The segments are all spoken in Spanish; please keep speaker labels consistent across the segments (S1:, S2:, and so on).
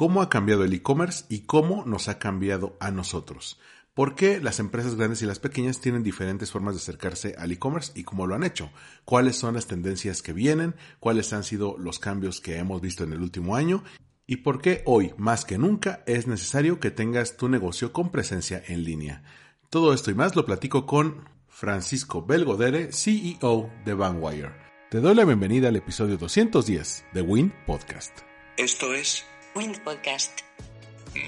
S1: ¿Cómo ha cambiado el e-commerce y cómo nos ha cambiado a nosotros? ¿Por qué las empresas grandes y las pequeñas tienen diferentes formas de acercarse al e-commerce y cómo lo han hecho? ¿Cuáles son las tendencias que vienen? ¿Cuáles han sido los cambios que hemos visto en el último año? ¿Y por qué hoy, más que nunca, es necesario que tengas tu negocio con presencia en línea? Todo esto y más lo platico con Francisco Belgodere, CEO de Vanwire. Te doy la bienvenida al episodio 210 de Win Podcast.
S2: Esto es
S3: Wind Podcast.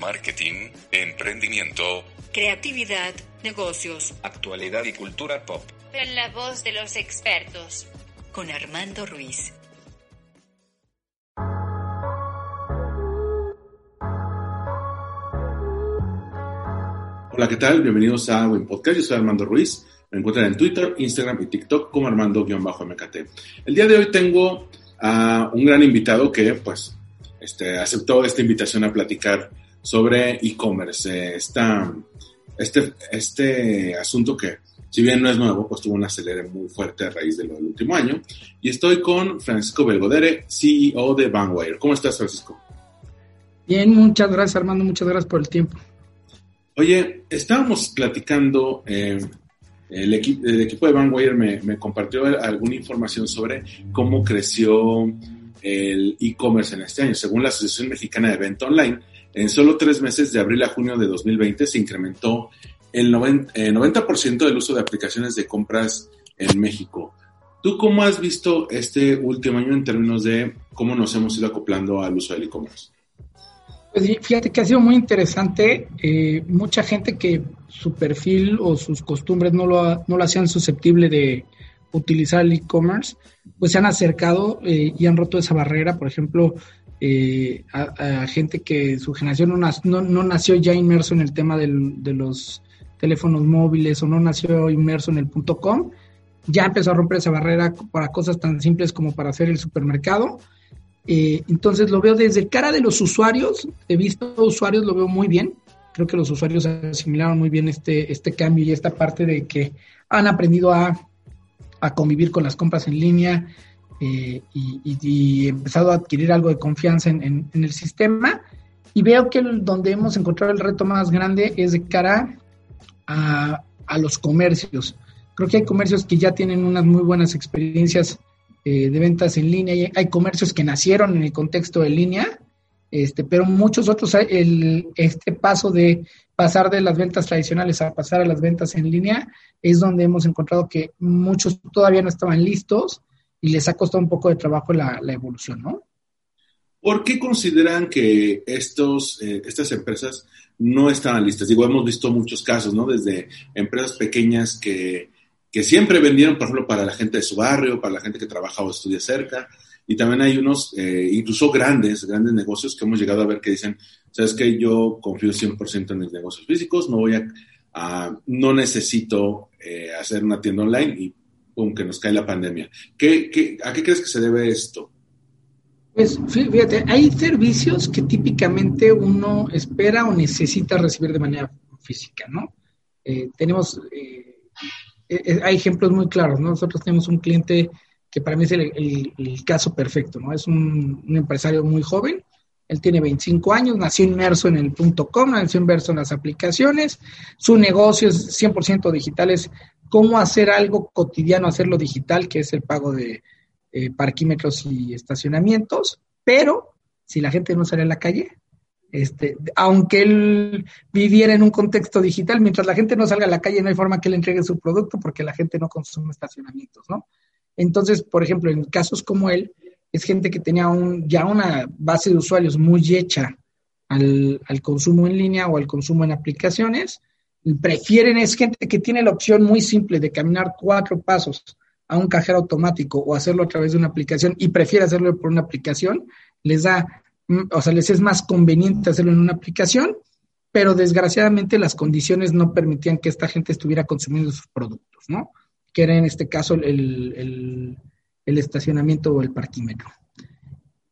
S2: Marketing, Emprendimiento,
S3: Creatividad, negocios.
S2: Actualidad y Cultura Pop.
S3: En la voz de los expertos. Con Armando Ruiz.
S1: Hola, ¿qué tal? Bienvenidos a Win Podcast. Yo soy Armando Ruiz. Me encuentran en Twitter, Instagram y TikTok como Armando-MKT. El día de hoy tengo a un gran invitado que, pues, este, aceptó esta invitación a platicar sobre e-commerce. este, este asunto que, si bien no es nuevo, pues tuvo un acelere muy fuerte a raíz de lo del último año. Y estoy con Francisco Belgodere, CEO de Vanwire. ¿Cómo estás, Francisco?
S4: Bien, muchas gracias, Armando. Muchas gracias por el tiempo.
S1: Oye, estábamos platicando, eh, el, equipo, el, equipo de Vanwire me, me, compartió alguna información sobre cómo creció el e-commerce en este año. Según la Asociación Mexicana de Venta Online, en solo tres meses de abril a junio de 2020 se incrementó el 90%, eh, 90 del uso de aplicaciones de compras en México. ¿Tú cómo has visto este último año en términos de cómo nos hemos ido acoplando al uso del e-commerce?
S4: Pues fíjate que ha sido muy interesante. Eh, mucha gente que su perfil o sus costumbres no lo, no lo hacían susceptible de utilizar el e-commerce, pues se han acercado eh, y han roto esa barrera. Por ejemplo, eh, a, gente que su generación no, no, no, nació ya inmerso en el tema del, de los teléfonos móviles o no nació inmerso en el punto com, ya empezó a romper esa barrera para cosas tan simples como para hacer el supermercado eh, entonces lo veo desde cara de los usuarios, he visto usuarios, lo veo muy bien. Creo que los usuarios asimilaron muy bien este, este cambio y esta parte de que han aprendido a, a convivir con las compras en línea eh, y, empezado a adquirir algo de confianza en, el sistema. Y veo que donde hemos encontrado el reto más grande es de cara a, a los comercios. Creo que hay comercios que ya tienen unas muy buenas experiencias eh, de ventas en línea. Y hay comercios que nacieron en el contexto de línea, este, pero muchos otros, el, este paso de pasar de las ventas tradicionales a pasar a las ventas en línea es donde hemos encontrado que muchos todavía no estaban listos y les ha costado un poco de trabajo la, evolución, ¿no?
S1: ¿Por qué consideran que estos, eh, estas empresas no estaban listas? Digo, hemos visto muchos casos, ¿no? Desde empresas pequeñas que que siempre vendieron, por ejemplo, para la gente de su barrio, para la gente que trabaja o estudia cerca. Y también hay unos, eh, incluso grandes, grandes negocios que hemos llegado a ver que dicen, sabes que yo confío 100% en mis negocios físicos, no voy a, no necesito eh, hacer una tienda online y pum, que nos cae la pandemia. ¿Qué, qué, a qué crees que se debe esto?
S4: Pues fíjate, hay servicios que típicamente uno espera o necesita recibir de manera física, ¿no? Eh, tenemos hay ejemplos muy claros, ¿no? Nosotros tenemos un cliente que para mí es el, caso perfecto, ¿no? Es un, un, empresario muy joven, él tiene 25 años, nació inmerso en el punto com, nació inmerso en las aplicaciones, su negocio es 100% digital, es cómo hacer algo cotidiano, hacerlo digital, que es el pago de eh, parquímetros y estacionamientos, pero si la gente no sale a la calle, este, aunque él viviera en un contexto digital, mientras la gente no salga a la calle, no hay forma que le entregue su producto porque la gente no consume estacionamientos, ¿no? Entonces, por ejemplo, en casos como él, es gente que tenía un, ya una base de usuarios muy hecha al, consumo en línea o al consumo en aplicaciones. Y prefieren, es gente que tiene la opción muy simple de caminar cuatro pasos a un cajero automático o hacerlo a través de una aplicación y prefiere hacerlo por una aplicación, les da mm, o sea, les es más conveniente hacerlo en una aplicación, pero desgraciadamente las condiciones no permitían que esta gente estuviera consumiendo sus productos, ¿no? Que era en este caso el, estacionamiento o el parquímetro.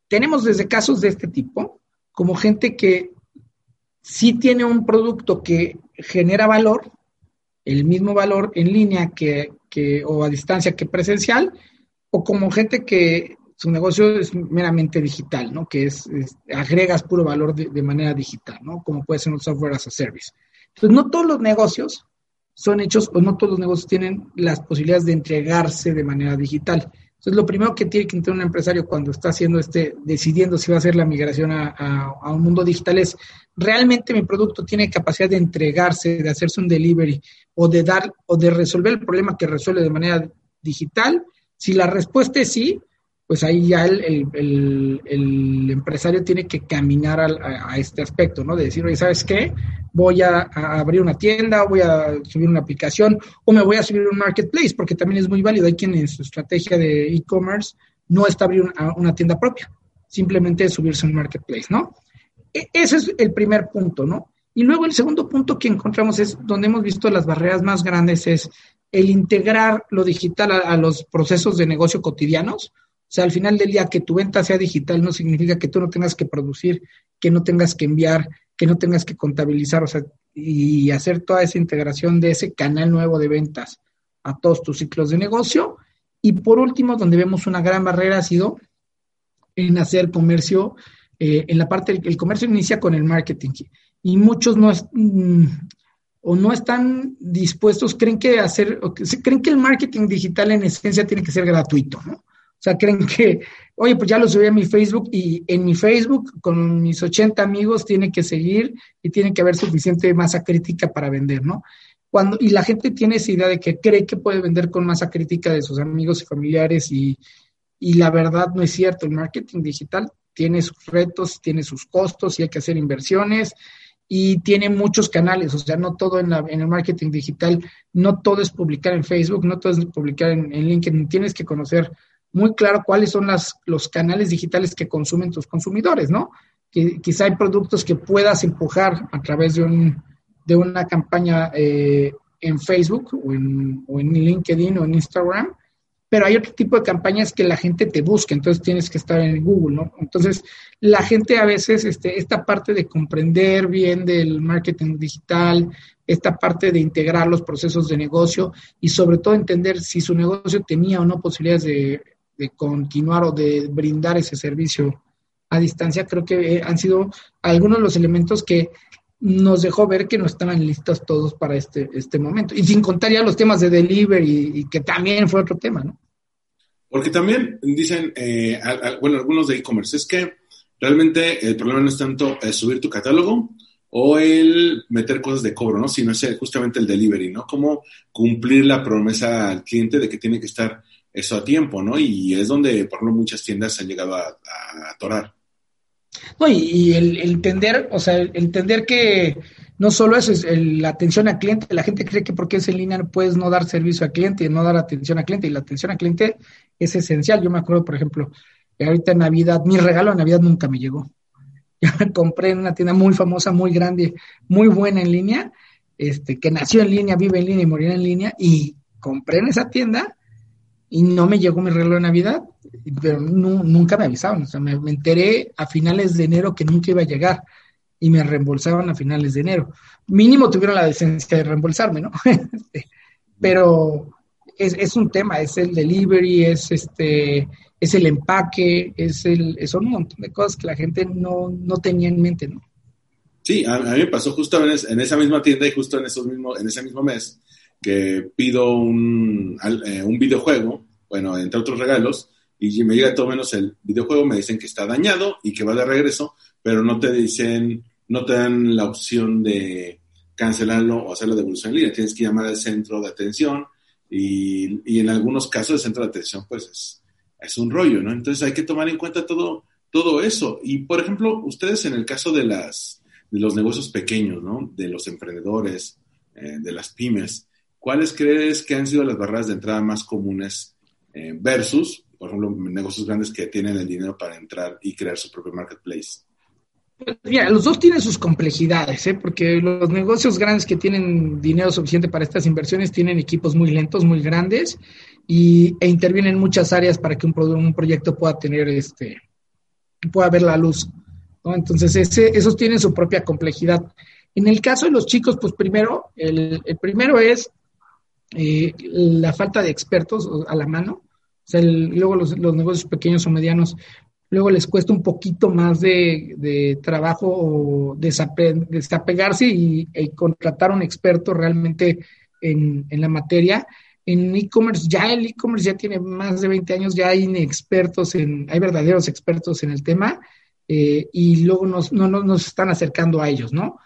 S4: Tenemos desde casos de este tipo, como gente que sí tiene un producto que genera valor, el mismo valor en línea que, o a distancia que presencial, o como gente que su negocio es meramente digital, ¿no? Que es, agregas puro valor de, manera digital, ¿no? Como puede ser un software as a service. Entonces, no todos los negocios son hechos o no todos los negocios tienen las posibilidades de entregarse de manera digital. Entonces, lo primero que tiene que entender un empresario cuando está haciendo este, decidiendo si va a hacer la migración a, un mundo digital es, ¿realmente mi producto tiene capacidad de entregarse, de hacerse un delivery o de dar o de resolver el problema que resuelve de manera digital? Si la respuesta es sí, pues ahí ya el, empresario tiene que caminar a, este aspecto, ¿no? De decir, oye, ¿sabes qué? Voy a, abrir una tienda, voy a subir una aplicación, o me voy a subir un marketplace, porque también es muy válido. Hay quien en su estrategia de e-commerce no está abrir una, tienda propia, simplemente es subirse a un marketplace, ¿no? E, ese es el primer punto, ¿no? Y luego el segundo punto que encontramos es donde hemos visto las barreras más grandes es el integrar lo digital a los procesos de negocio cotidianos sea, al final del día que tu venta sea digital no significa que tú no tengas que producir, que no tengas que enviar, que no tengas que contabilizar, o sea, y hacer toda esa integración de ese canal nuevo de ventas a todos tus ciclos de negocio. Y por último, donde vemos una gran barrera ha sido en hacer comercio, eh, en la parte, el comercio inicia con el marketing y muchos no, mm, o no están dispuestos, creen que hacer, creen que el marketing digital en esencia tiene que ser gratuito, ¿no? O sea, creen que, oye, pues ya lo subí a mi Facebook y en mi Facebook con mis 80 amigos tiene que seguir y tiene que haber suficiente masa crítica para vender, ¿no? Cuando, y la gente tiene esa idea de que cree que puede vender con masa crítica de sus amigos y familiares y, y la verdad no es cierto. El marketing digital tiene sus retos, tiene sus costos y hay que hacer inversiones y tiene muchos canales, o sea, no todo en, la, en el marketing digital, no todo es publicar en Facebook, no todo es publicar en, en LinkedIn, tienes que conocer muy claro cuáles son las, los canales digitales que consumen tus consumidores, ¿no? Que, quizá hay productos que puedas empujar a través de, un, de una campaña eh, en Facebook o en, o en LinkedIn o en Instagram, pero hay otro tipo de campañas que la gente te busca, entonces tienes que estar en Google, ¿no? Entonces, la gente a veces, este, esta parte de comprender bien del marketing digital, esta parte de integrar los procesos de negocio y sobre todo entender si su negocio tenía o no posibilidades de de continuar o de brindar ese servicio a distancia, creo que eh, han sido algunos de los elementos que nos dejó ver que no estaban listos todos para este, este momento. Y sin contar ya los temas de delivery, y, que también fue otro tema, ¿no?
S1: Porque también dicen, eh, bueno, algunos de e-commerce, es que realmente el problema no es tanto eh, subir tu catálogo o el meter cosas de cobro, ¿no? Sino es justamente el delivery, ¿no? Cómo cumplir la promesa al cliente de que tiene que estar eso a tiempo, ¿no? Y es donde, por ejemplo, muchas tiendas han llegado a, atorar.
S4: No, y, el, entender, o sea, el entender que no solo eso es la atención al cliente, la gente cree que porque es en línea puedes no dar servicio al cliente y no dar atención al cliente, y la atención al cliente es esencial. Yo me acuerdo, por ejemplo, que ahorita en Navidad, mi regalo de Navidad nunca me llegó. Yo me compré en una tienda muy famosa, muy grande, muy buena en línea, este, que nació en línea, vive en línea y morirá en línea, y compré en esa tienda y no me llegó mi regalo de Navidad, pero nunca me avisaban. O sea, me, enteré a finales de enero que nunca iba a llegar y me reembolsaban a finales de enero. Mínimo tuvieron la decencia de reembolsarme, ¿no? Este, pero es, es, un tema, es el delivery, es este es el empaque, es el, son un montón de cosas que la gente no, no tenía en mente, ¿no?
S1: Sí, a, mí me pasó justo en, en, esa misma tienda y justo en, esos mismos, en ese mismo mes que pido un, eh, un videojuego, bueno, entre otros regalos, y me llega todo menos el videojuego, me dicen que está dañado y que va de regreso, pero no te dicen, no te dan la opción de cancelarlo o hacer la devolución en línea. Tienes que llamar al centro de atención y, y en algunos casos el centro de atención pues es, es, un rollo, ¿no? Entonces hay que tomar en cuenta todo, todo eso. Y por ejemplo, ustedes en el caso de, las, de los negocios pequeños, ¿no? De los emprendedores, eh, de las pymes, ¿cuáles crees que han sido las barreras de entrada más comunes eh, versus por ejemplo, negocios grandes que tienen el dinero para entrar y crear su propio marketplace?
S4: Pues, mira, los dos tienen sus complejidades, ¿eh? porque los negocios grandes que tienen dinero suficiente para estas inversiones tienen equipos muy lentos, muy grandes, y, e intervienen en muchas áreas para que un, un proyecto pueda tener este, pueda ver la luz. Entonces, ese, esos tienen su propia complejidad. En el caso de los chicos, pues primero, el, primero es eh, la falta de expertos a la mano. O sea, luego los, negocios pequeños o medianos, luego les cuesta un poquito más de, trabajo o desapegarse y, contratar un experto realmente en, la materia. En e-commerce, ya el e-commerce ya tiene más de 20 años, ya hay expertos en, hay verdaderos expertos en el tema eh, y luego nos, no, nos están acercando a ellos, ¿no?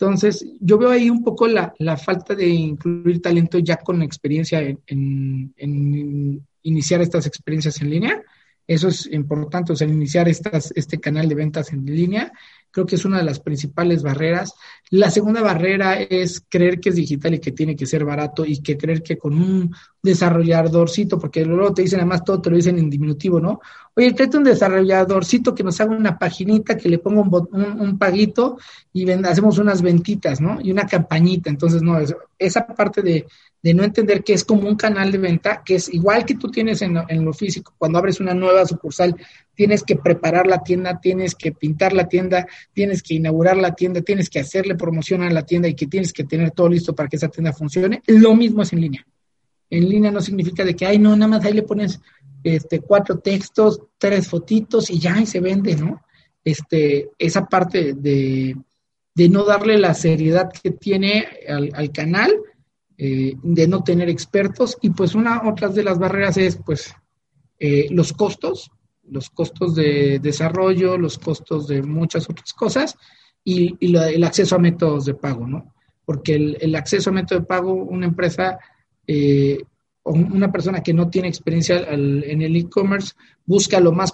S4: Entonces, yo veo ahí un poco la, falta de incluir talento ya con experiencia en, iniciar estas experiencias en línea. Eso es importante, o sea, iniciar estas, este canal de ventas en línea creo que es una de las principales barreras. La segunda barrera es creer que es digital y que tiene que ser barato y que creer que con un desarrolladorcito, porque luego te dicen además todo te lo dicen en diminutivo, ¿no? Oye, tráete un desarrolladorcito que nos haga una paginita, que le ponga un, un, paguito y hacemos unas ventitas, ¿no? Y una campañita. Entonces, no, esa parte de, de no entender que es como un canal de venta, que es igual que tú tienes en en lo físico, cuando abres una nueva sucursal, tienes que preparar la tienda, tienes que pintar la tienda, tienes que inaugurar la tienda, tienes que hacerle promoción a la tienda y que tienes que tener todo listo para que esa tienda funcione. Lo mismo es en línea. En línea no significa de que, ay, no, nada más ahí le pones este, cuatro textos, tres fotitos y ya, y se vende, ¿no? Este, esa parte de, no darle la seriedad que tiene al, canal, eh, de no tener expertos, y pues una, otras de las barreras es, pues, eh, los costos, los costos de desarrollo, los costos de muchas otras cosas y, el acceso a métodos de pago, ¿no? Porque el, acceso a método de pago, una empresa eh, o una persona que no tiene experiencia en el e-commerce busca lo más,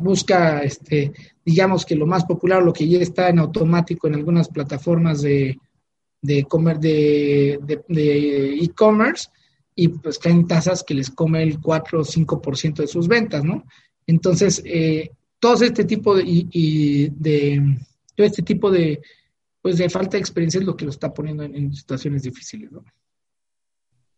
S4: busca, este, digamos que lo más popular, lo que ya está en automático en algunas plataformas de de de e-commerce y pues caen tasas que les come el 4 o 5% de sus ventas, ¿no? Entonces, eh, todo este tipo de, y, de, todo este tipo de, pues de falta de experiencia es lo que lo está poniendo en, situaciones difíciles, ¿no?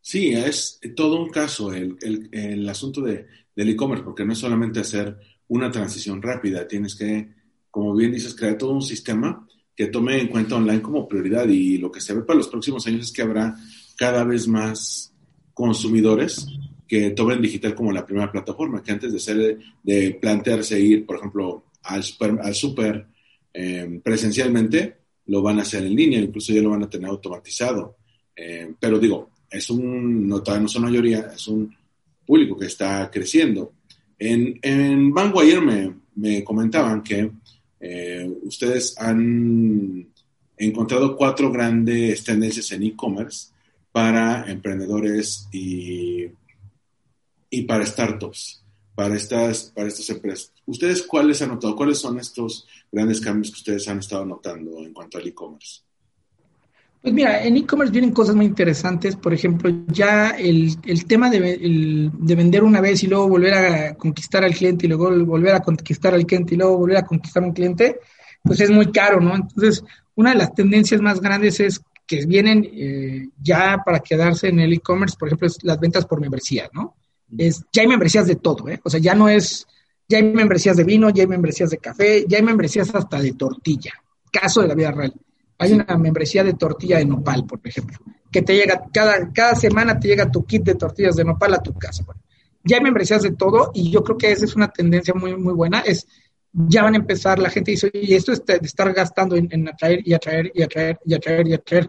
S1: Sí, es todo un caso el, el, el asunto de, del e-commerce, porque no es solamente hacer una transición rápida, tienes que, como bien dices, crear todo un sistema que tome en cuenta online como prioridad y lo que se ve para los próximos años es que habrá cada vez más consumidores que tomen digital como la primera plataforma, que antes de ser, de plantearse ir, por ejemplo, al super, al super em, presencialmente, lo van a hacer en línea, incluso ya lo van a tener automatizado. Em, pero digo, es un, no, todavía no mayoría, es un público que está creciendo. En, en Vanguard me, me comentaban que eh, ustedes han encontrado cuatro grandes tendencias en e-commerce para emprendedores y y para startups, para estas, para estas empresas. ¿Ustedes cuáles han notado? ¿Cuáles son estos grandes cambios que ustedes han estado notando en cuanto al e-commerce?
S4: Pues mira, en e-commerce vienen cosas muy interesantes. Por ejemplo, ya el, tema de, de, vender una vez y luego volver a conquistar al cliente y luego volver a conquistar al cliente y luego volver a conquistar a un cliente, pues es muy caro, ¿no? Entonces, una de las tendencias más grandes es que vienen eh, ya para quedarse en el e-commerce, por ejemplo, es las ventas por membresía, ¿no? es, ya hay membresías de todo, ¿eh? O sea, ya no es, ya hay membresías de vino, ya hay membresías de café, ya hay membresías hasta de tortilla. Caso de la vida real. Hay una membresía de tortilla de nopal, por ejemplo, que te llega, cada, cada semana te llega tu kit de tortillas de nopal a tu casa. ya hay membresías de todo y yo creo que esa es una tendencia muy, muy buena. Es, ya van a empezar, la gente dice, y esto es de estar gastando en, en atraer y atraer y atraer y atraer y atraer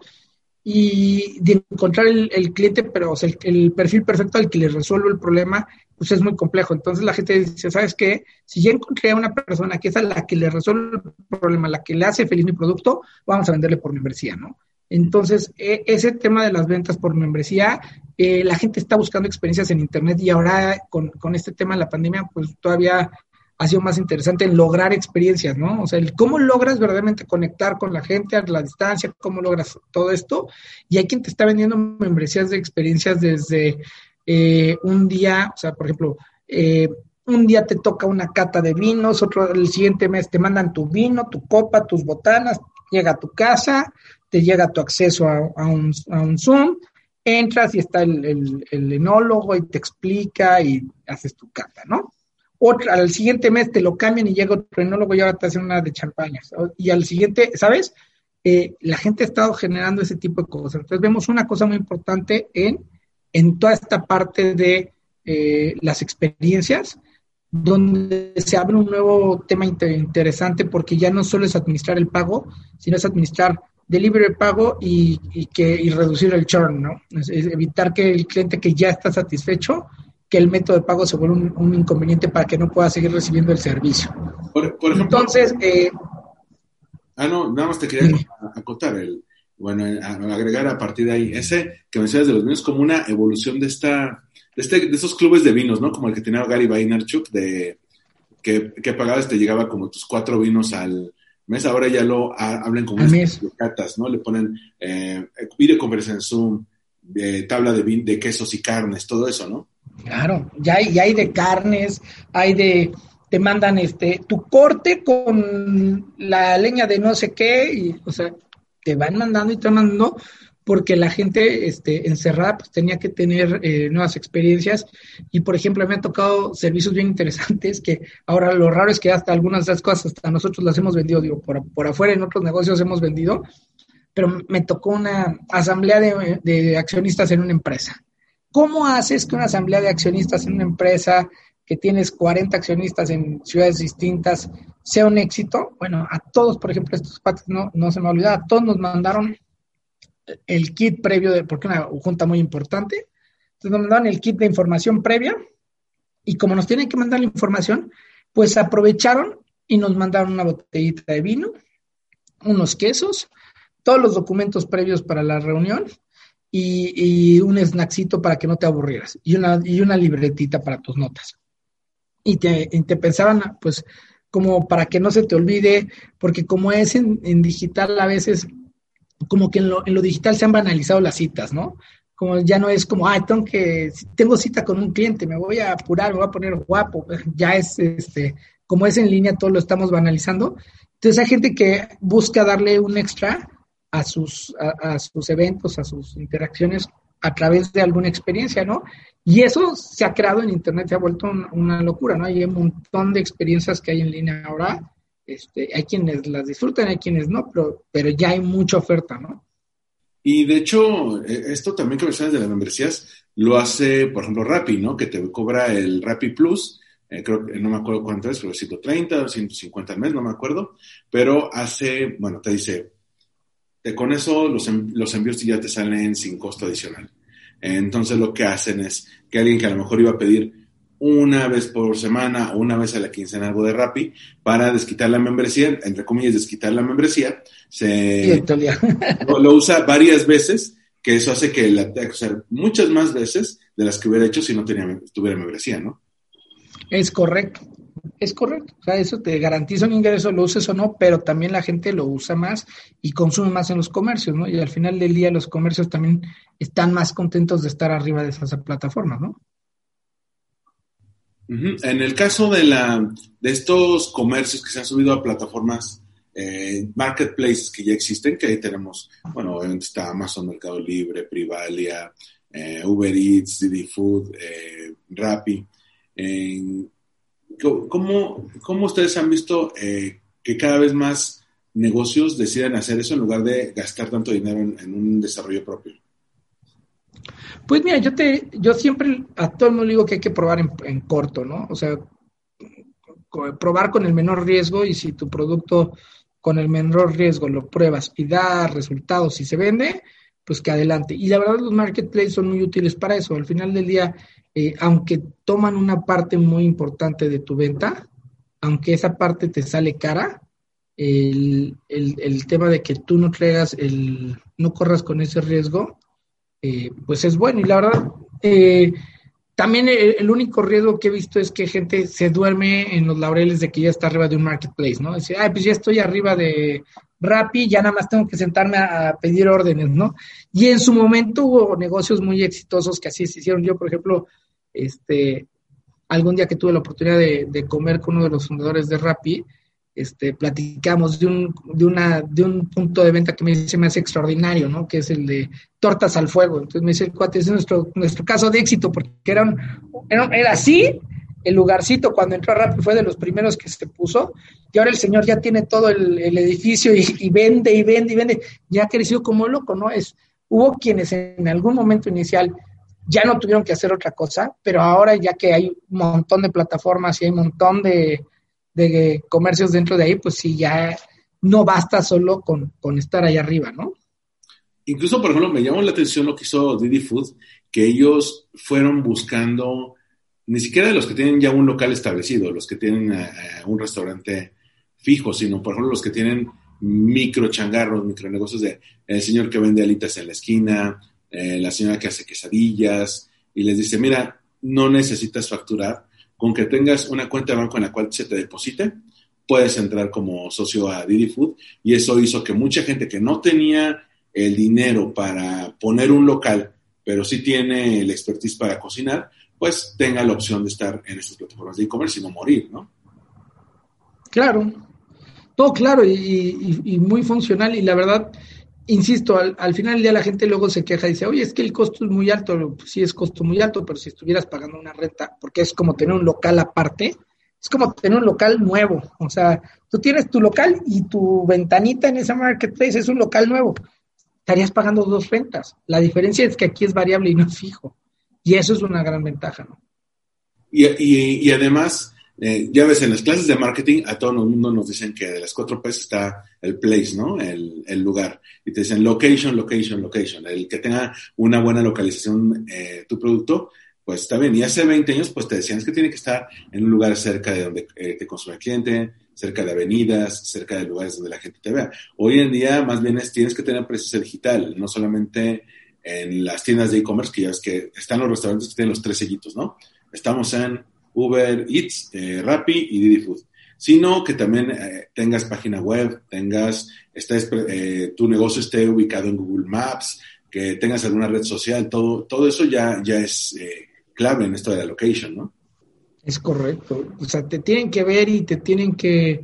S4: y de encontrar el, cliente, pero el, perfil perfecto al que le resuelvo el problema, pues es muy complejo. Entonces la gente dice, ¿sabes qué? Si ya encontré a una persona que es a la que le resuelve el problema, la que le hace feliz mi producto, vamos a venderle por membresía, ¿no? Entonces, e, ese tema de las ventas por membresía, eh, la gente está buscando experiencias en Internet y ahora con, con este tema de la pandemia, pues todavía ha sido más interesante lograr experiencias, ¿no? O sea, el cómo logras verdaderamente conectar con la gente a la distancia, cómo logras todo esto. Y hay quien te está vendiendo membresías de experiencias desde eh, un día, o sea, por ejemplo, eh, un día te toca una cata de vinos, otro el siguiente mes te mandan tu vino, tu copa, tus botanas, llega a tu casa, te llega tu acceso a, un, a un, Zoom, entras y está el, el, enólogo y te explica y haces tu cata, ¿no? Otra, al siguiente mes te lo cambian y llega otro enólogo y ahora te hacen una de champañas. Y al siguiente, ¿sabes? Eh, la gente ha estado generando ese tipo de cosas. Entonces vemos una cosa muy importante en, en toda esta parte de eh, las experiencias, donde se abre un nuevo tema interesante porque ya no solo es administrar el pago, sino es administrar delivery pago y, que, y reducir el churn, ¿no? Es, evitar que el cliente que ya está satisfecho, que el método de pago se vuelva un, inconveniente para que no pueda seguir recibiendo el servicio.
S1: Por, ejemplo,
S4: Entonces, eh,
S1: ah, no, nada más te quería acotar, el, bueno, agregar a partir de ahí, ese que mencionas de los vinos como una evolución de esta de, este, de esos clubes de vinos, ¿no? Como el que tenía Gary Vaynerchuk, de que, que pagabas, te llegaba como tus cuatro vinos al mes, ahora ya lo hablan como catas, ¿no? Le ponen eh, videoconferencia en Zoom, tabla de, de quesos y carnes, todo eso, ¿no?
S4: Claro, ya hay, ya hay de carnes, hay de, te mandan este, tu corte con la leña de no sé qué, y, o sea, te van mandando y te van mandando porque la gente este, encerrada pues, tenía que tener eh, nuevas experiencias y, por ejemplo, me han tocado servicios bien interesantes que ahora lo raro es que hasta algunas de esas cosas hasta nosotros las hemos vendido, digo, por, por afuera en otros negocios hemos vendido, pero me tocó una asamblea de, accionistas en una empresa. ¿Cómo haces que una asamblea de accionistas en una empresa que tienes 40 accionistas en ciudades distintas sea un éxito? Bueno, a todos, por ejemplo, estos patos no, no se me olvida, a todos nos mandaron el kit previo de, porque una junta muy importante. Entonces nos mandaron el kit de información previa y como nos tienen que mandar la información, pues aprovecharon y nos mandaron una botellita de vino, unos quesos, todos los documentos previos para la reunión y, un snacksito para que no te aburrieras y una, y una libretita para tus notas. Y te, pensaban, pues, como para que no se te olvide, porque como es en, en digital a veces como que en lo, en lo digital se han banalizado las citas, ¿no? Como ya no es como, ah, tengo que, tengo cita con un cliente, me voy a apurar, me voy a poner guapo, ya es, este, como es en línea, todo lo estamos banalizando. Entonces hay gente que busca darle un extra a sus, a, sus eventos, a sus interacciones a través de alguna experiencia, ¿no? Y eso se ha creado en Internet, se ha vuelto una locura, ¿no? Hay un montón de experiencias que hay en línea ahora este, hay quienes las disfrutan, hay quienes no, pero, pero ya hay mucha oferta, ¿no?
S1: Y de hecho, e, esto también que mencionas de las membresías, lo hace, por ejemplo, Rappi, ¿no? Que te cobra el Rappi Plus, eh, creo no me acuerdo cuánto es, pero 130 o 150 al mes, no me acuerdo, pero hace, bueno, te dice, con eso los, los envíos ya te salen sin costo adicional. Entonces lo que hacen es que alguien que a lo mejor iba a pedir una vez por semana o una vez a la quincena algo de Rappi para desquitar la membresía, entre comillas, desquitar la membresía. Se lo, usa varias veces, que eso hace que la tenga que usar muchas más veces de las que hubiera hecho si no tenía, tuviera membresía, ¿no?
S4: Es correcto, es correcto. O sea, eso te garantiza un ingreso, lo uses o no, pero también la gente lo usa más y consume más en los comercios, ¿no? Y al final del día los comercios también están más contentos de estar arriba de esas plataformas, ¿no?
S1: En el caso de, la, de estos comercios que se han subido a plataformas, eh, marketplaces que ya existen, que ahí tenemos, bueno, obviamente está Amazon Mercado Libre, Privalia, eh, Uber Eats, Didi Food, eh, Rappi. ¿Cómo, ¿cómo, ustedes han visto eh, que cada vez más negocios deciden hacer eso en lugar de gastar tanto dinero en un desarrollo propio?
S4: Pues mira, yo te, yo siempre a todo el mundo digo que hay que probar en, corto, ¿no? O sea, probar con el menor riesgo y si tu producto con el menor riesgo lo pruebas y da resultados y se vende, pues que adelante. Y la verdad los marketplaces son muy útiles para eso. Al final del día, eh, aunque toman una parte muy importante de tu venta, aunque esa parte te sale cara, el, el, tema de que tú no traigas el, no corras con ese riesgo, eh, pues es bueno. Y la verdad, eh, también el, único riesgo que he visto es que gente se duerme en los laureles de que ya está arriba de un marketplace, ¿no? Dice, ay, pues ya estoy arriba de Rappi, ya nada más tengo que sentarme a, pedir órdenes, ¿no? Y en su momento hubo negocios muy exitosos que así se hicieron. Yo, por ejemplo, este, algún día que tuve la oportunidad de, comer con uno de los fundadores de Rappi, este, platicamos de un, de, una, de un punto de venta que me, se me hace extraordinario, ¿no? Que es el de tortas al fuego. Entonces me dice el cuate, es nuestro, nuestro caso de éxito, porque era, era, era así, el lugarcito cuando entró Rappi fue de los primeros que se puso, y ahora el señor ya tiene todo el, edificio y, vende y vende y vende, ya ha crecido como loco, ¿no? Es, hubo quienes en algún momento inicial ya no tuvieron que hacer otra cosa, pero ahora ya que hay un montón de plataformas y hay un montón de, comercios dentro de ahí, pues sí, ya no basta solo con, estar ahí arriba, ¿no?
S1: Incluso, por ejemplo, me llamó la atención lo que hizo Didi Food, que ellos fueron buscando, ni siquiera de los que tienen ya un local establecido, los que tienen eh, eh, un restaurante fijo, sino, por ejemplo, los que tienen micro changarros, micro negocios de el señor que vende alitas en la esquina, eh, la señora que hace quesadillas, y les dice, mira, no necesitas facturar, con que tengas una cuenta de banco en la cual se te deposite, puedes entrar como socio a Didi Food, y eso hizo que mucha gente que no tenía el dinero para poner un local, pero sí tiene el expertise para cocinar, pues tenga la opción de estar en estas plataformas de e-commerce y no morir, ¿no?
S4: Claro, todo claro y, muy funcional y la verdad, insisto, al, final del día la gente luego se queja y dice, oye, es que el costo es muy alto, pues sí es costo muy alto, pero si estuvieras pagando una renta, porque es como tener un local aparte, es como tener un local nuevo, o sea, tú tienes tu local y tu ventanita en esa marketplace es un local nuevo, estarías pagando dos rentas. La diferencia es que aquí es variable y no es fijo, y eso es una gran ventaja, ¿no?
S1: Y, y, y además, eh, ya ves, en las clases de marketing a todo el mundo nos dicen que de las cuatro P's está el place, ¿no? El, el, lugar. Y te dicen location, location, location. El que tenga una buena localización eh, tu producto, pues está bien. Y hace 20 años, pues te decían que tiene que estar en un lugar cerca de donde eh, te consume el cliente, cerca de avenidas, cerca de lugares donde la gente te vea. Hoy en día, más bien es, tienes que tener presencia digital, no solamente en las tiendas de e-commerce, que ya ves que están los restaurantes que tienen los tres sellitos, ¿no? Estamos en Uber Eats, eh, Rappi y Didi Food, sino que también eh, tengas página web, tengas, estés, eh, tu negocio esté ubicado en Google Maps, que tengas alguna red social, todo, todo eso ya, ya es clave en esto de la location, ¿no?
S4: Es correcto. O sea, te tienen que ver y te tienen que,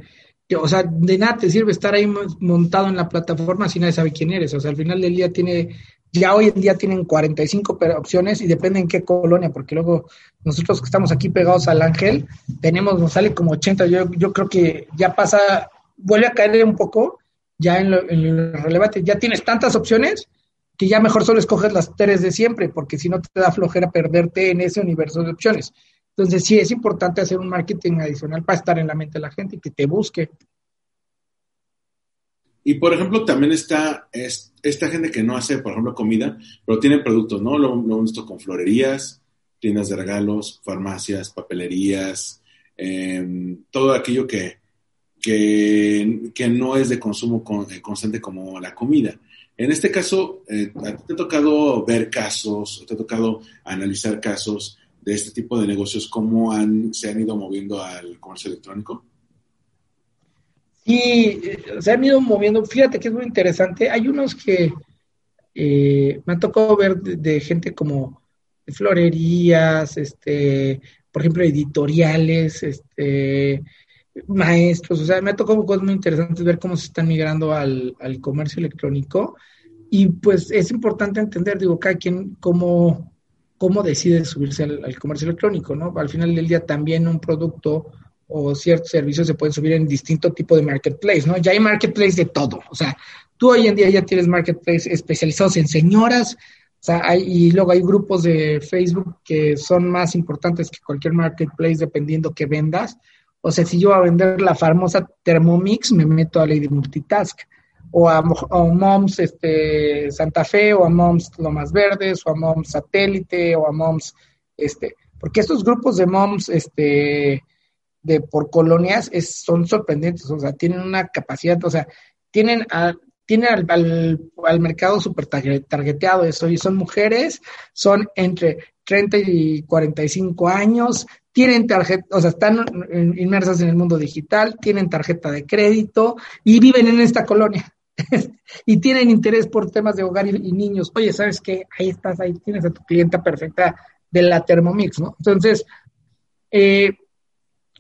S4: o sea, de nada te sirve estar ahí montado en la plataforma si nadie sabe quién eres. O sea, al final del día tiene ya hoy en día tienen 45 opciones y depende en qué colonia, porque luego nosotros que estamos aquí pegados al Ángel, tenemos, nos sale como 80. Yo, yo creo que ya pasa, vuelve a caer un poco ya en lo, relevante. Ya tienes tantas opciones que ya mejor solo escoges las tres de siempre, porque si no te da flojera perderte en ese universo de opciones. Entonces sí es importante hacer un marketing adicional para estar en la mente de la gente y que te busque.
S1: Y por ejemplo, también está esta gente que no hace, por ejemplo, comida, pero tiene productos, ¿no? Lo, lo visto con florerías, tiendas de regalos, farmacias, papelerías, em, todo aquello que, que, no es de consumo eh, constante como la comida. En este caso, eh, te ha tocado ver casos, te ha tocado analizar casos de este tipo de negocios, cómo han, se han ido moviendo al comercio electrónico.
S4: Y eh, se han ido moviendo. Fíjate que es muy interesante. Hay unos que eh, me ha tocado ver de, gente como florerías, este, por ejemplo, editoriales, este, maestros. O sea, me ha tocado cosas muy interesantes ver cómo se están migrando al, comercio electrónico. Y pues es importante entender, digo, cada quien cómo, cómo decide subirse al, al comercio electrónico, ¿no? Al final del día también un producto o ciertos servicios se pueden subir en distinto tipo de marketplace, ¿no? Ya hay marketplace de todo, o sea, tú hoy en día ya tienes marketplace especializados en señoras, o sea, hay, y luego hay grupos de Facebook que son más importantes que cualquier marketplace dependiendo que vendas. O sea, si yo voy a vender la famosa Thermomix, me meto a Lady Multitask. O a, Moms este, Santa Fe, o a Moms Lomas Verdes, o a Moms Satélite, o a Moms, este, porque estos grupos de Moms, este, de por colonias es, son sorprendentes, o sea, tienen una capacidad, o sea, tienen, a, tienen al, al, mercado súper targeteado eso, y son mujeres, son entre 30 y 45 años, tienen tarjeta, o sea, están inmersas en el mundo digital, tienen tarjeta de crédito y viven en esta colonia. y tienen interés por temas de hogar y, y, niños. Oye, ¿sabes qué? Ahí estás, ahí tienes a tu clienta perfecta de la Thermomix, ¿no? Entonces, eh,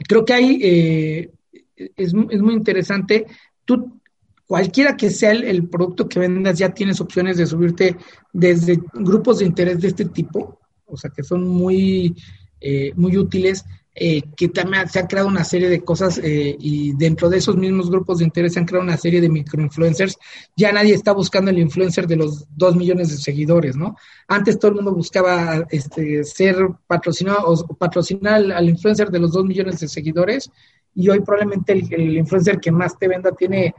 S4: creo que hay, eh, es, es, muy interesante. Tú, cualquiera que sea el, producto que vendas, ya tienes opciones de subirte desde grupos de interés de este tipo, o sea, que son muy, eh, muy útiles eh, que también se han creado una serie de cosas eh, y dentro de esos mismos grupos de interés se han creado una serie de microinfluencers. Ya nadie está buscando el influencer de los dos millones de seguidores, ¿no? Antes todo el mundo buscaba este, ser patrocinado o patrocinar al, influencer de los dos millones de seguidores y hoy probablemente el, influencer que más te venda tiene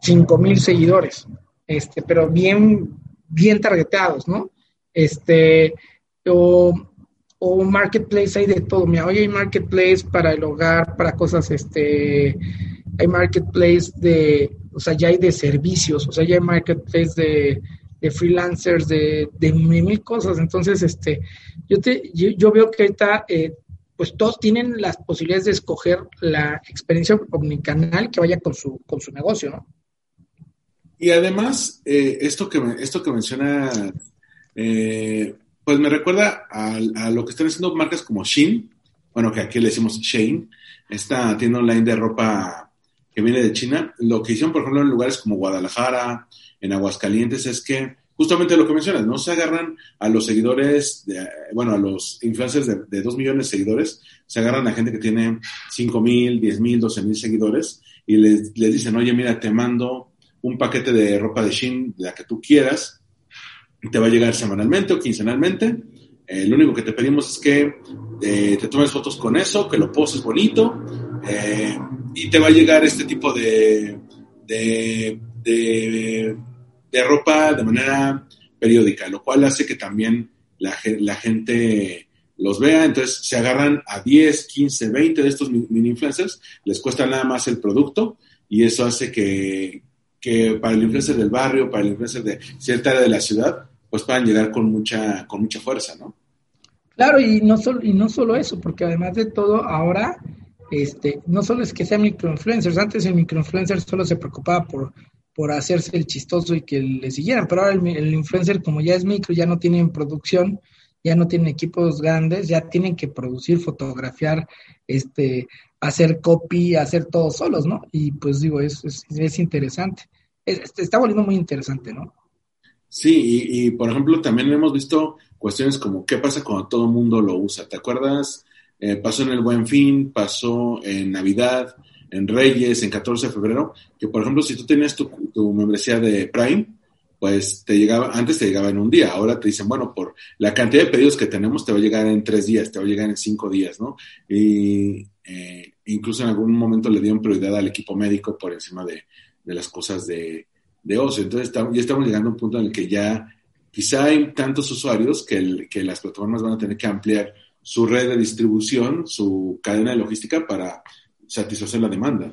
S4: cinco mil seguidores, este, pero bien, bien targeteados, ¿no? Este, o o marketplace hay de todo. Mira, hoy hay marketplace para el hogar, para cosas, este, hay marketplace de, o sea, ya hay de servicios, o sea, ya hay marketplace de, de freelancers, de, de, mil cosas. Entonces, este, yo te, yo, veo que ahorita, eh, pues todos tienen las posibilidades de escoger la experiencia omnicanal que vaya con su, con su negocio, ¿no?
S1: Y además, eh, esto que esto que menciona eh, pues me recuerda a, lo que están haciendo marcas como Shein, bueno, que aquí le decimos Shein, esta tienda online de ropa que viene de China. Lo que hicieron, por ejemplo, en lugares como Guadalajara, en Aguascalientes, es que justamente lo que mencionas, no se agarran a los seguidores, de, bueno, a los influencers de, dos millones de seguidores, se agarran a gente que tiene cinco mil, diez mil, doce mil seguidores y les, les dicen, oye, mira, te mando un paquete de ropa de Shein, la que tú quieras, te va a llegar semanalmente o quincenalmente. Eh, lo único que te pedimos es que eh, te tomes fotos con eso, que lo poses bonito eh, y te va a llegar este tipo de, de, de, ropa de manera periódica, lo cual hace que también la, la, gente los vea, entonces se agarran a 10, 15, 20 de estos mini influencers, les cuesta nada más el producto y eso hace que, que para el influencer del barrio, para el influencer de cierta área de la ciudad, pues puedan llegar con mucha, con mucha fuerza, ¿no?
S4: Claro, y no solo, y no solo eso, porque además de todo, ahora, este, no solo es que sean microinfluencers, antes el microinfluencer solo se preocupaba por, por hacerse el chistoso y que le siguieran, pero ahora el, influencer, como ya es micro, ya no tienen producción, ya no tienen equipos grandes, ya tienen que producir, fotografiar, este, hacer copy, hacer todo solos, ¿no? Y pues digo, es, es, es interesante. está volviendo muy interesante, ¿no?
S1: Sí, y, por ejemplo también hemos visto cuestiones como qué pasa cuando todo mundo lo usa. ¿Te acuerdas? Eh, pasó en el Buen Fin, pasó en Navidad, en Reyes, en 14 de febrero, que por ejemplo si tú tenías tu, membresía de Prime, pues te llegaba, antes te llegaba en un día, ahora te dicen, bueno, por la cantidad de pedidos que tenemos te va a llegar en tres días, te va a llegar en cinco días, ¿no? Y eh, incluso en algún momento le dieron prioridad al equipo médico por encima de las cosas de, de ocio. Entonces ya estamos llegando a un punto en el que ya quizá hay tantos usuarios que, que las plataformas van a tener que ampliar su red de distribución, su cadena de logística para satisfacer la demanda.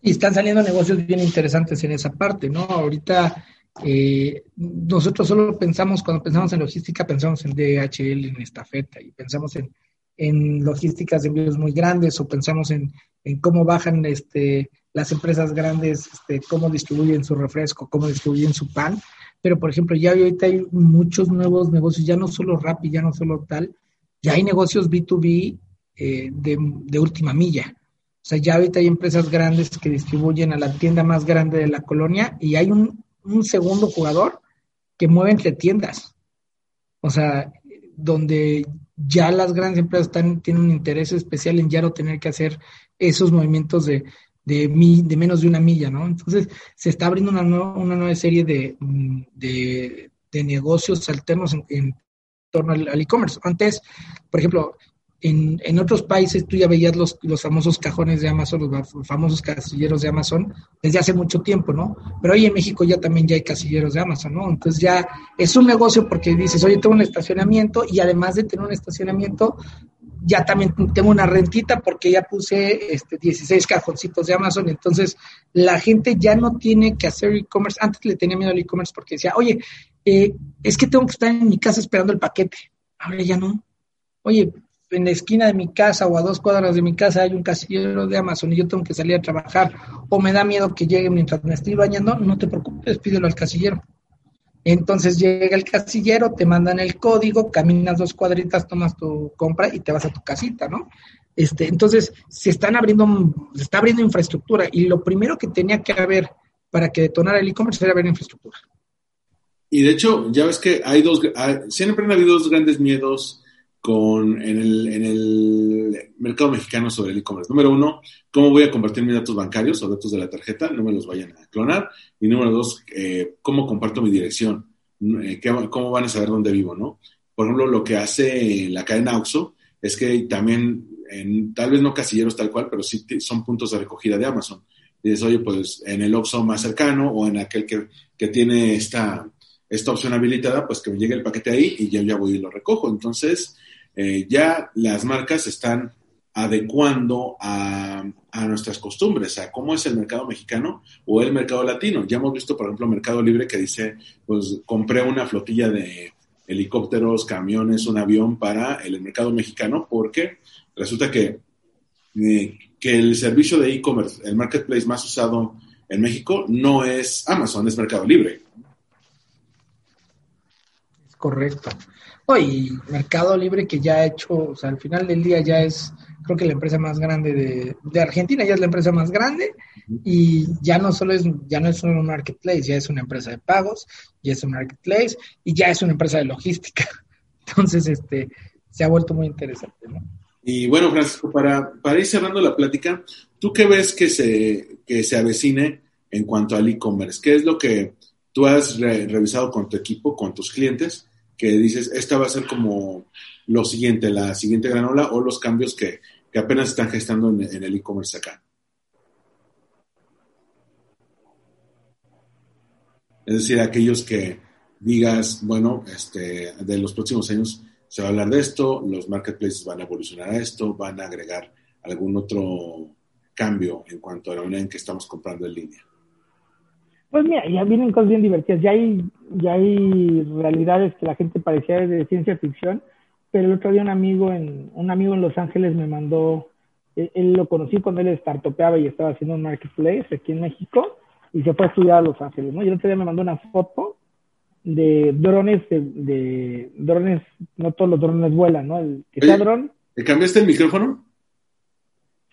S4: Y están saliendo negocios bien interesantes en esa parte, ¿no? Ahorita eh, nosotros solo pensamos, cuando pensamos en logística, pensamos en DHL, en estafeta, y pensamos en, en logísticas de envíos muy grandes, o pensamos en, en cómo bajan este, las empresas grandes, este, cómo distribuyen su refresco, cómo distribuyen su pan. Pero, por ejemplo, ya ahorita hay muchos nuevos negocios, ya no solo Rappi, ya no solo tal, ya hay negocios B2B eh, de, última milla. O sea, ya ahorita hay empresas grandes que distribuyen a la tienda más grande de la colonia y hay un, un segundo jugador que mueve entre tiendas. O sea, donde ya las grandes empresas están, tienen un interés especial en ya no tener que hacer esos movimientos de, de, de menos de una milla, ¿no? Entonces se está abriendo una, nueva, una nueva serie de, de, negocios alternos en, torno al e-commerce. Antes, por ejemplo, en, en, otros países tú ya veías los, los famosos cajones de Amazon, los famosos casilleros de Amazon desde hace mucho tiempo, ¿no? Pero hoy en México ya también ya hay casilleros de Amazon, ¿no? Entonces ya es un negocio porque dices, oye, tengo un estacionamiento y además de tener un estacionamiento, ya también tengo una rentita porque ya puse este 16 cajoncitos de Amazon, entonces la gente ya no tiene que hacer e-commerce. Antes le tenía miedo al e-commerce porque decía, oye, eh, es que tengo que estar en mi casa esperando el paquete. Ahora ya no. Oye, en la esquina de mi casa o a dos cuadras de mi casa hay un casillero de Amazon y yo tengo que salir a trabajar o me da miedo que llegue mientras me estoy bañando, no te preocupes, pídelo al casillero. Entonces llega el casillero, te mandan el código, caminas dos cuadritas, tomas tu compra y te vas a tu casita, ¿no? Este, entonces, se están abriendo, se está abriendo infraestructura y lo primero que tenía que haber para que detonara el e-commerce era haber infraestructura.
S1: Y de hecho, ya ves que hay dos, siempre han habido dos grandes miedos con, en, el, en el mercado mexicano sobre el e-commerce. Número uno, ¿cómo voy a compartir mis datos bancarios o datos de la tarjeta? No me los vayan a clonar. Y número dos, eh, ¿cómo comparto mi dirección? Eh, ¿Cómo van a saber dónde vivo? ¿no? Por ejemplo, lo que hace la cadena OXXO es que también tal vez no casilleros tal cual, pero sí son puntos de recogida de Amazon. Dices, oye, pues en el Oxxo más cercano o en aquel que, que tiene esta, esta opción habilitada, pues que me llegue el paquete ahí y yo ya voy y lo recojo. Entonces, eh, ya las marcas están adecuando a, a, nuestras costumbres, a cómo es el mercado mexicano o el mercado latino. Ya hemos visto, por ejemplo, Mercado Libre que dice, pues compré una flotilla de helicópteros, camiones, un avión para el mercado mexicano porque resulta que, eh, que el servicio de e-commerce, el marketplace más usado en México, no es Amazon, es Mercado Libre.
S4: Correcto. y Mercado Libre que ya ha hecho, o sea, al final del día ya es, creo que la empresa más grande de, de Argentina, ya es la empresa más grande y ya no solo es, ya no es solo un marketplace, ya es una empresa de pagos, ya es un marketplace y ya es una empresa de logística. Entonces, este, se ha vuelto muy interesante, ¿no?
S1: Y bueno, Francisco, para, para ir cerrando la plática, ¿tú qué ves que se, que se avecine en cuanto al e-commerce? ¿Qué es lo que tú has revisado con tu equipo, con tus clientes, que dices, esta va a ser como lo siguiente, la siguiente granola o los cambios que, que apenas están gestando en, en el e-commerce acá? Es decir, aquellos que digas, bueno, este, de los próximos años se va a hablar de esto, los marketplaces van a evolucionar a esto, van a agregar algún otro cambio en cuanto a la manera en que estamos comprando en línea.
S5: Pues mira, ya vienen cosas bien divertidas, ya hay, ya hay realidades que la gente parecía de ciencia ficción, pero el otro día un amigo en, un amigo en Los Ángeles me mandó, él, lo conocí cuando él startupeaba y estaba haciendo un marketplace aquí en México, y se fue a estudiar a Los Ángeles, ¿no? Y el otro día me mandó una foto de drones, de, drones, no todos los drones vuelan, ¿no? El que sea dron.
S1: ¿Le cambiaste el micrófono?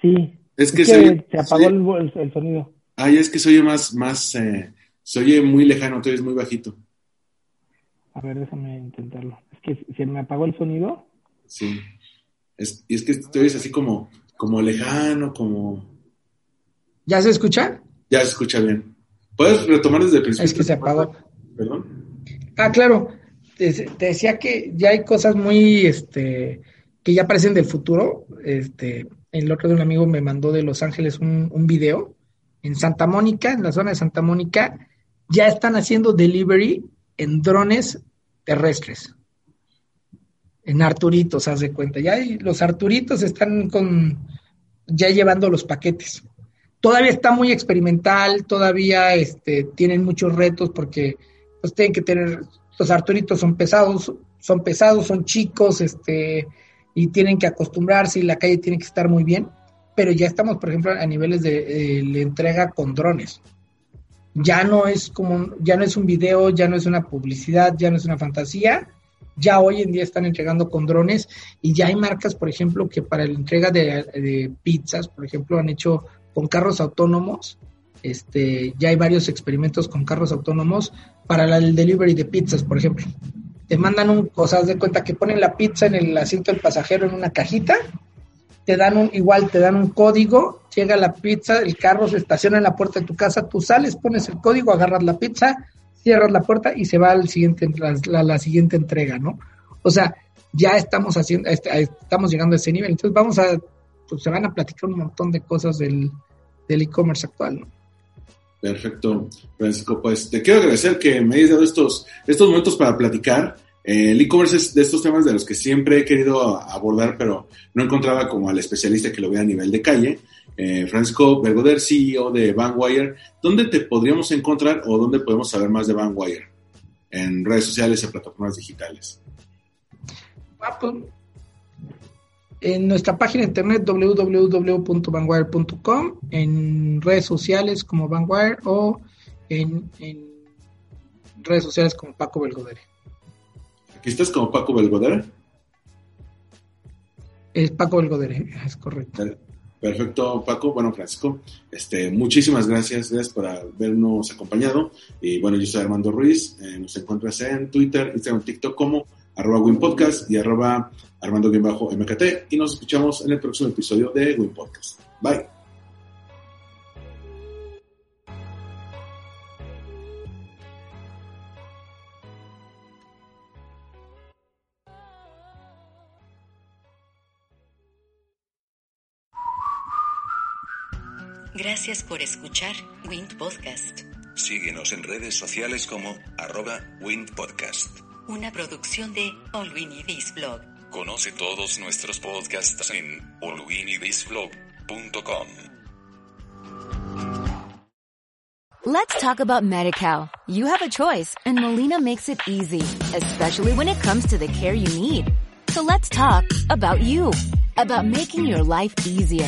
S5: Sí.
S1: Es que, se,
S5: apagó el, sonido.
S1: Ay, es que se oye más, más, eh, se oye muy lejano, tú eres muy bajito.
S5: A ver, déjame intentarlo. Es que se me apagó el sonido.
S1: Sí. Es, y es que te oyes así como, como lejano, como.
S4: ¿Ya se escucha?
S1: Ya se escucha bien. ¿Puedes retomar desde el principio?
S4: Es que se apagó.
S1: Perdón.
S4: Ah, claro. Te, decía que ya hay cosas muy, este, que ya parecen del futuro. Este, el otro de un amigo me mandó de Los Ángeles un, un video. En Santa Mónica, en la zona de Santa Mónica, ya están haciendo delivery en drones terrestres. En Arturitos, haz de cuenta. Ya los Arturitos están con, ya llevando los paquetes. Todavía está muy experimental, todavía este, tienen muchos retos porque pues tienen que tener, los Arturitos son pesados, son pesados, son chicos, este, y tienen que acostumbrarse y la calle tiene que estar muy bien, pero ya estamos, por ejemplo, a niveles de eh, entrega con drones. Ya no es como, ya no es un video, ya no es una publicidad, ya no es una fantasía, ya hoy en día están entregando con drones y ya hay marcas, por ejemplo, que para la entrega de, pizzas, por ejemplo, han hecho con carros autónomos este, ya hay varios experimentos con carros autónomos para el delivery de pizzas, por ejemplo. Te mandan un, cosas de cuenta que ponen la pizza en el asiento del pasajero en una cajita, te dan un, igual te dan un código, llega la pizza, el carro se estaciona en la puerta de tu casa, tú sales, pones el código, agarras la pizza, cierras la puerta y se va al siguiente, la, siguiente entrega, ¿no? O sea, ya estamos haciendo, este, estamos llegando a ese nivel. Entonces vamos a, pues se van a platicar un montón de cosas del e-commerce actual, ¿no?
S1: Perfecto, Francisco. Pues te quiero agradecer que me hayas dado estos, estos momentos para platicar. Eh, el e-commerce es de estos temas de los que siempre he querido abordar, pero no encontraba como al especialista que lo vea a nivel de calle. Eh, Francisco Bergoder, CEO de Vanwire. ¿Dónde te podríamos encontrar o dónde podemos saber más de Vanwire? En redes sociales y plataformas digitales.
S4: En nuestra página de internet www.vanguard.com, en redes sociales como Vanguard o en, redes sociales como Paco Belgodere.
S1: Estás como Paco Belgodere.
S4: Es Paco Belgodere, es correcto.
S1: Perfecto, Paco. Bueno, Francisco, este, muchísimas gracias, gracias por habernos acompañado. Y bueno, yo soy Armando Ruiz. Eh, nos encuentras en Twitter, Instagram, TikTok como arroba WinPodcast y arroba Armando-MKT. Y nos escuchamos en el próximo episodio de Win Podcast. Bye.
S3: Gracias por escuchar Wind Podcast,
S2: Síguenos en redes sociales como arroba windpodcast.
S3: una producción de All We Need Is Blog.
S2: Conoce todos nuestros podcasts en allwinidisblog.com.
S6: Let's talk about MediCal. You have a choice and Molina makes it easy, especially when it comes to the care you need. So let's talk about you, about making your life easier,